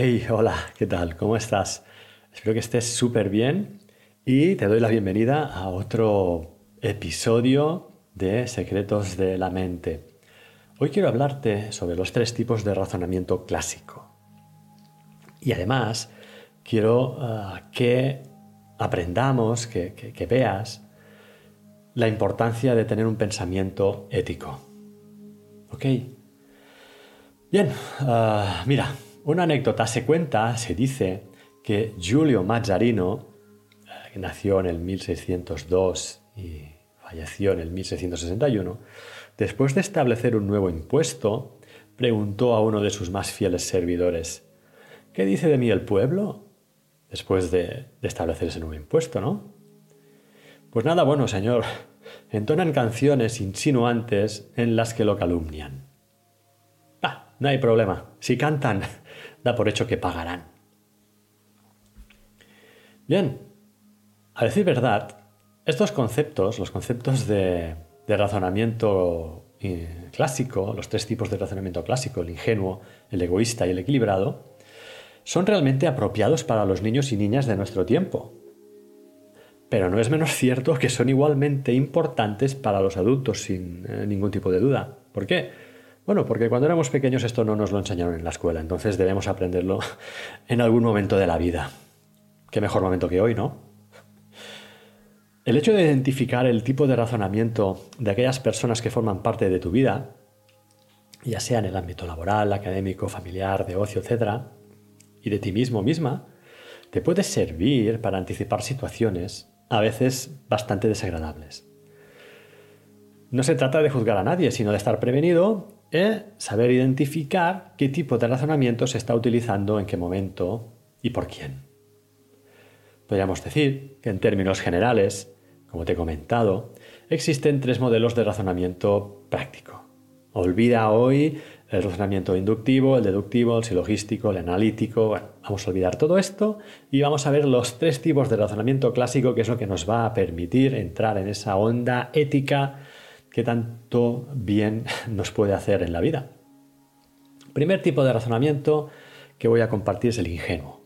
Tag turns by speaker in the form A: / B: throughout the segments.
A: Hey, hola, ¿qué tal? ¿Cómo estás? Espero que estés súper bien y te doy la bienvenida a otro episodio de Secretos de la Mente. Hoy quiero hablarte sobre los tres tipos de razonamiento clásico. Y además quiero ah, que aprendamos, que, veas la importancia de tener un pensamiento ético. ¿Ok? Bien, ah, mira, una anécdota se cuenta, se dice, que Giulio Mazzarino, eh, nació en el 1602 y falleció en el 1661, después de establecer un nuevo impuesto, preguntó a uno de sus más fieles servidores, ¿qué dice de mí el pueblo? Después de, establecer ese nuevo impuesto, ¿no? Pues nada bueno, señor. Entonan canciones insinuantes en las que lo calumnian. Ah, no hay problema. Si cantan, da por hecho que pagarán. Bien, a decir verdad, estos conceptos, los conceptos de, razonamiento eh, clásico, los tres tipos de razonamiento clásico, el ingenuo, el egoísta y el equilibrado, son realmente apropiados para los niños y niñas de nuestro tiempo. Pero no es menos cierto que son igualmente importantes para los adultos, sin eh, ningún tipo de duda. ¿Por qué? Bueno, porque cuando éramos pequeños esto no nos lo enseñaron en la escuela, entonces debemos aprenderlo en algún momento de la vida. Qué mejor momento que hoy, ¿no? El hecho de identificar el tipo de razonamiento de aquellas personas que forman parte de tu vida, ya sea en el ámbito laboral, académico, familiar, de ocio, etc., y de ti mismo misma, te puede servir para anticipar situaciones a veces bastante desagradables. No se trata de juzgar a nadie, sino de estar prevenido es saber identificar qué tipo de razonamiento se está utilizando en qué momento y por quién. Podríamos decir que en términos generales, como te he comentado, existen tres modelos de razonamiento práctico. Olvida hoy el razonamiento inductivo, el deductivo, el silogístico, el analítico. Bueno, vamos a olvidar todo esto y vamos a ver los tres tipos de razonamiento clásico, que es lo que nos va a permitir entrar en esa onda ética qué tanto bien nos puede hacer en la vida. primer tipo de razonamiento que voy a compartir es el ingenuo.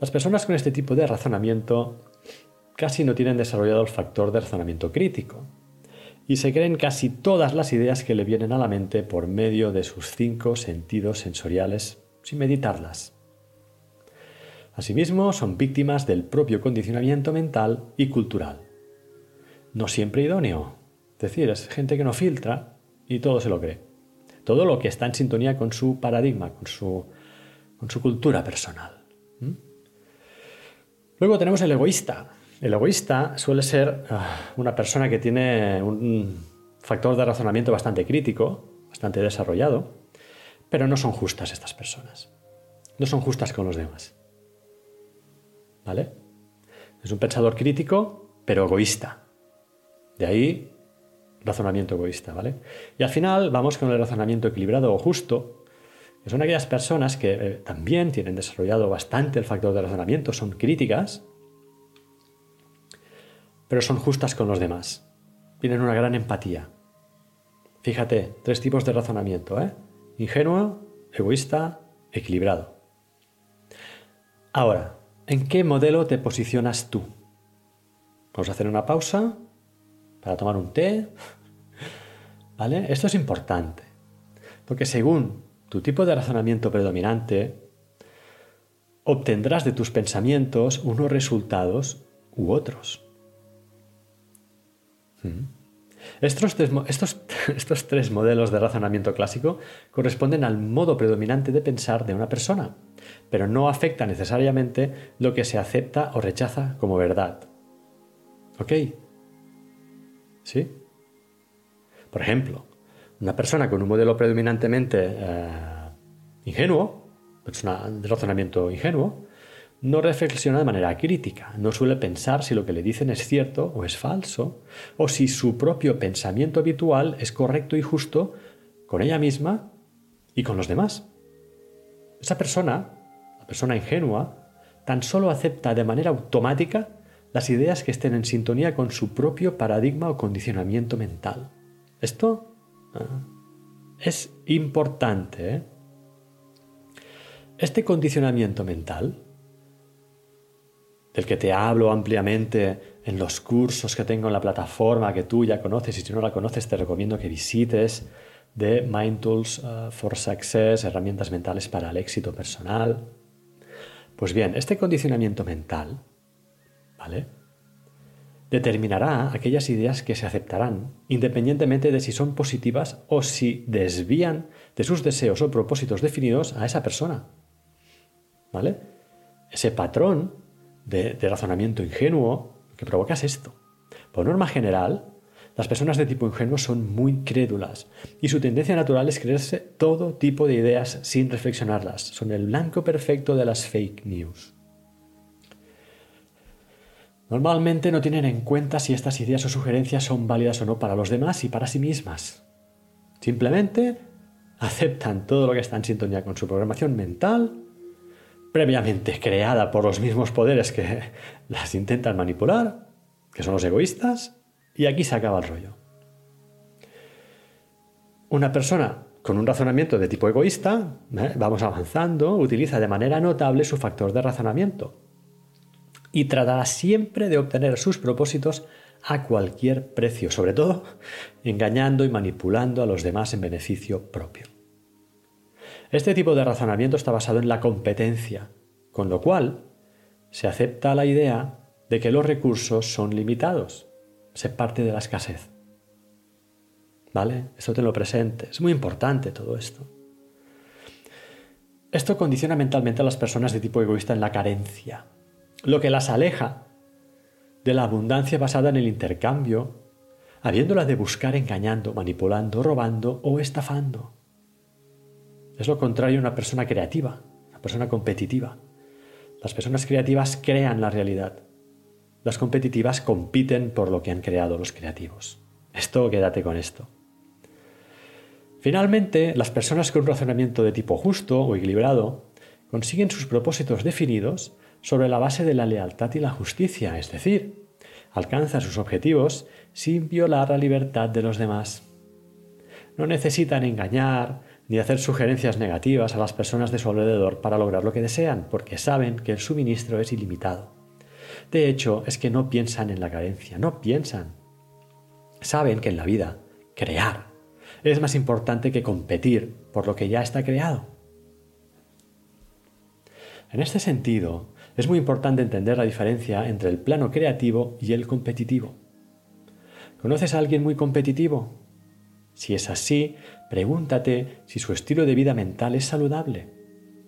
A: Las personas con este tipo de razonamiento casi no tienen desarrollado el factor de razonamiento crítico y se creen casi todas las ideas que le vienen a la mente por medio de sus cinco sentidos sensoriales sin meditarlas. Asimismo, son víctimas del propio condicionamiento mental y cultural. No siempre idóneo, es decir, es gente que no filtra y todo se lo cree. Todo lo que está en sintonía con su paradigma, con su, cultura personal. Luego tenemos el egoísta. El egoísta suele ser ah, una persona que tiene un factor de razonamiento bastante crítico, bastante desarrollado, pero no son justas estas personas. No son justas con los demás. ¿Vale? Es un pensador crítico, pero egoísta. De ahí razonamiento egoísta, ¿vale? Y al final vamos con el razonamiento equilibrado o justo, que son aquellas personas que eh, también tienen desarrollado bastante el factor de razonamiento, son críticas, pero son justas con los demás. Tienen una gran empatía. Fíjate, tres tipos de razonamiento, ¿eh? Ingenuo, egoísta, equilibrado. Ahora, ¿en qué modelo te posicionas tú? Vamos a hacer una pausa para tomar un té. ¿Vale? Esto es importante, porque según tu tipo de razonamiento predominante, obtendrás de tus pensamientos unos resultados u otros. ¿Mm? Estos tres, estos, estos tres, modelos de razonamiento clásico corresponden al modo predominante de pensar de una persona, pero no afecta necesariamente lo que se acepta o rechaza como verdad. ¿Ok? ¿Sí? Por ejemplo, una persona con un modelo predominantemente eh, ingenuo, de razonamiento ingenuo, no reflexiona de manera crítica, no suele pensar si lo que le dicen es cierto o es falso, o si su propio pensamiento habitual es correcto y justo con ella misma y con los demás. Esa persona, la persona ingenua, tan solo acepta de manera automática las ideas que estén en sintonía con su propio paradigma o condicionamiento mental. Esto ah, es importante. ¿eh? este condicionamiento mental, del que te hablo ampliamente en los cursos que tengo en la plataforma que tú ya conoces y si no la conoces te recomiendo que visites de Mind Tools uh, for Success, herramientas mentales para el éxito personal. Pues bien, este condicionamiento mental, ¿vale? Determinará aquellas ideas que se aceptarán, independientemente de si son positivas o si desvían de sus deseos o propósitos definidos a esa persona. ¿Vale? Ese patrón de, de razonamiento ingenuo que provoca es esto. Por norma general, las personas de tipo ingenuo son muy crédulas y su tendencia natural es creerse todo tipo de ideas sin reflexionarlas. Son el blanco perfecto de las fake news. Normalmente no tienen en cuenta si estas ideas o sugerencias son válidas o no para los demás y para sí mismas. Simplemente aceptan todo lo que está en sintonía con su programación mental, previamente creada por los mismos poderes que las intentan manipular, que son los egoístas, y aquí se acaba el rollo. Una persona con un razonamiento de tipo egoísta, ¿eh? vamos avanzando, utiliza de manera notable su factor de razonamiento y tratará siempre de obtener sus propósitos a cualquier precio, sobre todo engañando y manipulando a los demás en beneficio propio. Este tipo de razonamiento está basado en la competencia, con lo cual se acepta la idea de que los recursos son limitados se parte de la escasez. ¿Vale? Eso te lo presente. Es muy importante todo esto. Esto condiciona mentalmente a las personas de tipo egoísta en la carencia, lo que las aleja de la abundancia basada en el intercambio, habiéndola de buscar engañando, manipulando, robando o estafando. Es lo contrario a una persona creativa, una persona competitiva. Las personas creativas crean la realidad, las competitivas compiten por lo que han creado los creativos. Esto, quédate con esto. Finalmente, las personas con un razonamiento de tipo justo o equilibrado consiguen sus propósitos definidos sobre la base de la lealtad y la justicia, es decir, alcanzan sus objetivos sin violar la libertad de los demás. No necesitan engañar ni hacer sugerencias negativas a las personas de su alrededor para lograr lo que desean, porque saben que el suministro es ilimitado. De hecho, es que no piensan en la carencia, no piensan. Saben que en la vida, crear es más importante que competir por lo que ya está creado. En este sentido, es muy importante entender la diferencia entre el plano creativo y el competitivo. ¿Conoces a alguien muy competitivo? Si es así, pregúntate si su estilo de vida mental es saludable.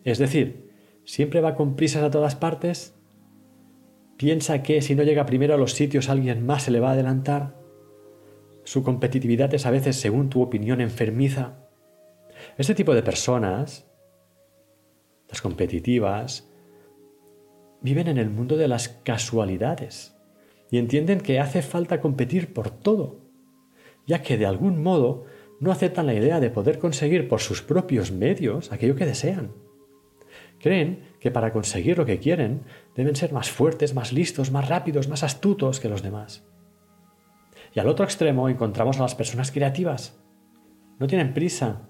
A: Es decir, ¿siempre va con prisas a todas partes? Piensa que si no llega primero a los sitios alguien más se le va a adelantar. Su competitividad es a veces, según tu opinión, enfermiza. Este tipo de personas, las competitivas, viven en el mundo de las casualidades y entienden que hace falta competir por todo, ya que de algún modo no aceptan la idea de poder conseguir por sus propios medios aquello que desean. Creen que para conseguir lo que quieren deben ser más fuertes, más listos, más rápidos, más astutos que los demás. Y al otro extremo encontramos a las personas creativas. No tienen prisa.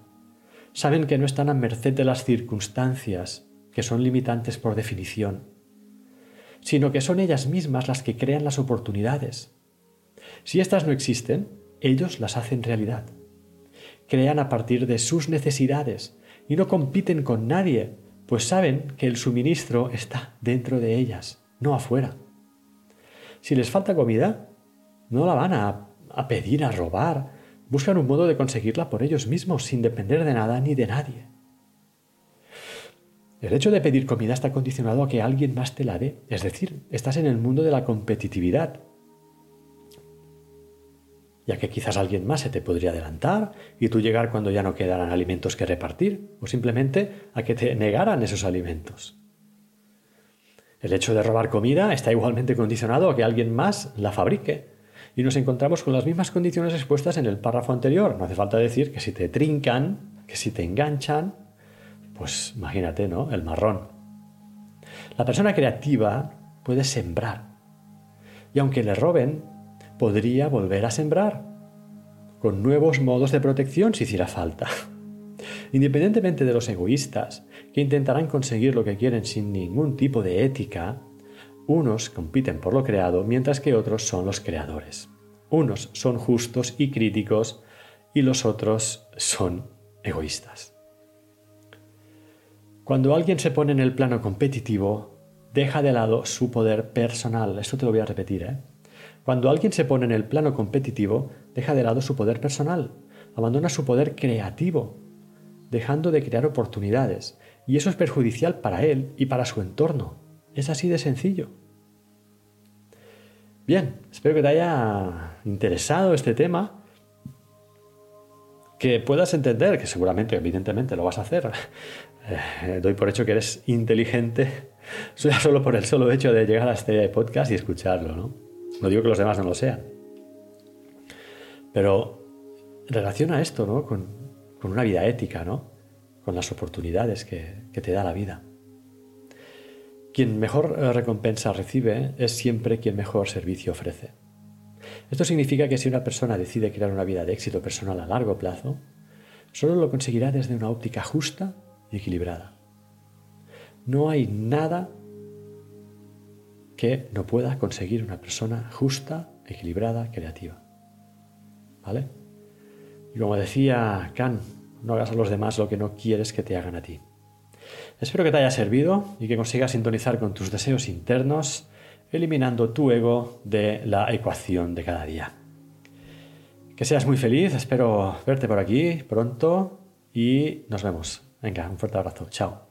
A: Saben que no están a merced de las circunstancias, que son limitantes por definición, sino que son ellas mismas las que crean las oportunidades. Si éstas no existen, ellos las hacen realidad. Crean a partir de sus necesidades y no compiten con nadie, pues saben que el suministro está dentro de ellas, no afuera. Si les falta comida, no la van a, pedir, a robar, buscan un modo de conseguirla por ellos mismos, sin depender de nada ni de nadie. El hecho de pedir comida está condicionado a que alguien más te la dé, es decir, estás en el mundo de la competitividad, ya que quizás alguien más se te podría adelantar y tú llegar cuando ya no quedaran alimentos que repartir, o simplemente a que te negaran esos alimentos. El hecho de robar comida está igualmente condicionado a que alguien más la fabrique, y nos encontramos con las mismas condiciones expuestas en el párrafo anterior. No hace falta decir que si te trincan, que si te enganchan, pues imagínate, ¿no? El marrón. La persona creativa puede sembrar, y aunque le roben, podría volver a sembrar, con nuevos modos de protección si hiciera falta. Independientemente de los egoístas, que intentarán conseguir lo que quieren sin ningún tipo de ética, unos compiten por lo creado mientras que otros son los creadores. Unos son justos y críticos y los otros son egoístas. Cuando alguien se pone en el plano competitivo, deja de lado su poder personal. Esto te lo voy a repetir. ¿eh? Cuando alguien se pone en el plano competitivo, deja de lado su poder personal, abandona su poder creativo, dejando de crear oportunidades. Y eso es perjudicial para él y para su entorno. Es así de sencillo. Bien, espero que te haya interesado este tema, que puedas entender, que seguramente, evidentemente, lo vas a hacer. Eh, doy por hecho que eres inteligente solo por el solo hecho de llegar a este podcast y escucharlo, ¿no? No digo que los demás no lo sean. Pero relaciona esto, ¿no? Con, una vida ética, ¿no? Con las oportunidades que, que te da la vida. Quien mejor eh, recompensa recibe es siempre quien mejor servicio ofrece. Esto significa que si una persona decide crear una vida de éxito personal a largo plazo, solo lo conseguirá desde una óptica justa y equilibrada. No hay nada que no pueda conseguir una persona justa, equilibrada, creativa. ¿Vale? Y como decía Kant, no hagas a los demás lo que no quieres que te hagan a ti. Espero que te haya servido y que consigas sintonizar con tus deseos internos, eliminando tu ego de la ecuación de cada día. Que seas muy feliz, espero verte por aquí pronto y nos vemos. Venga, un fuerte abrazo. Chao.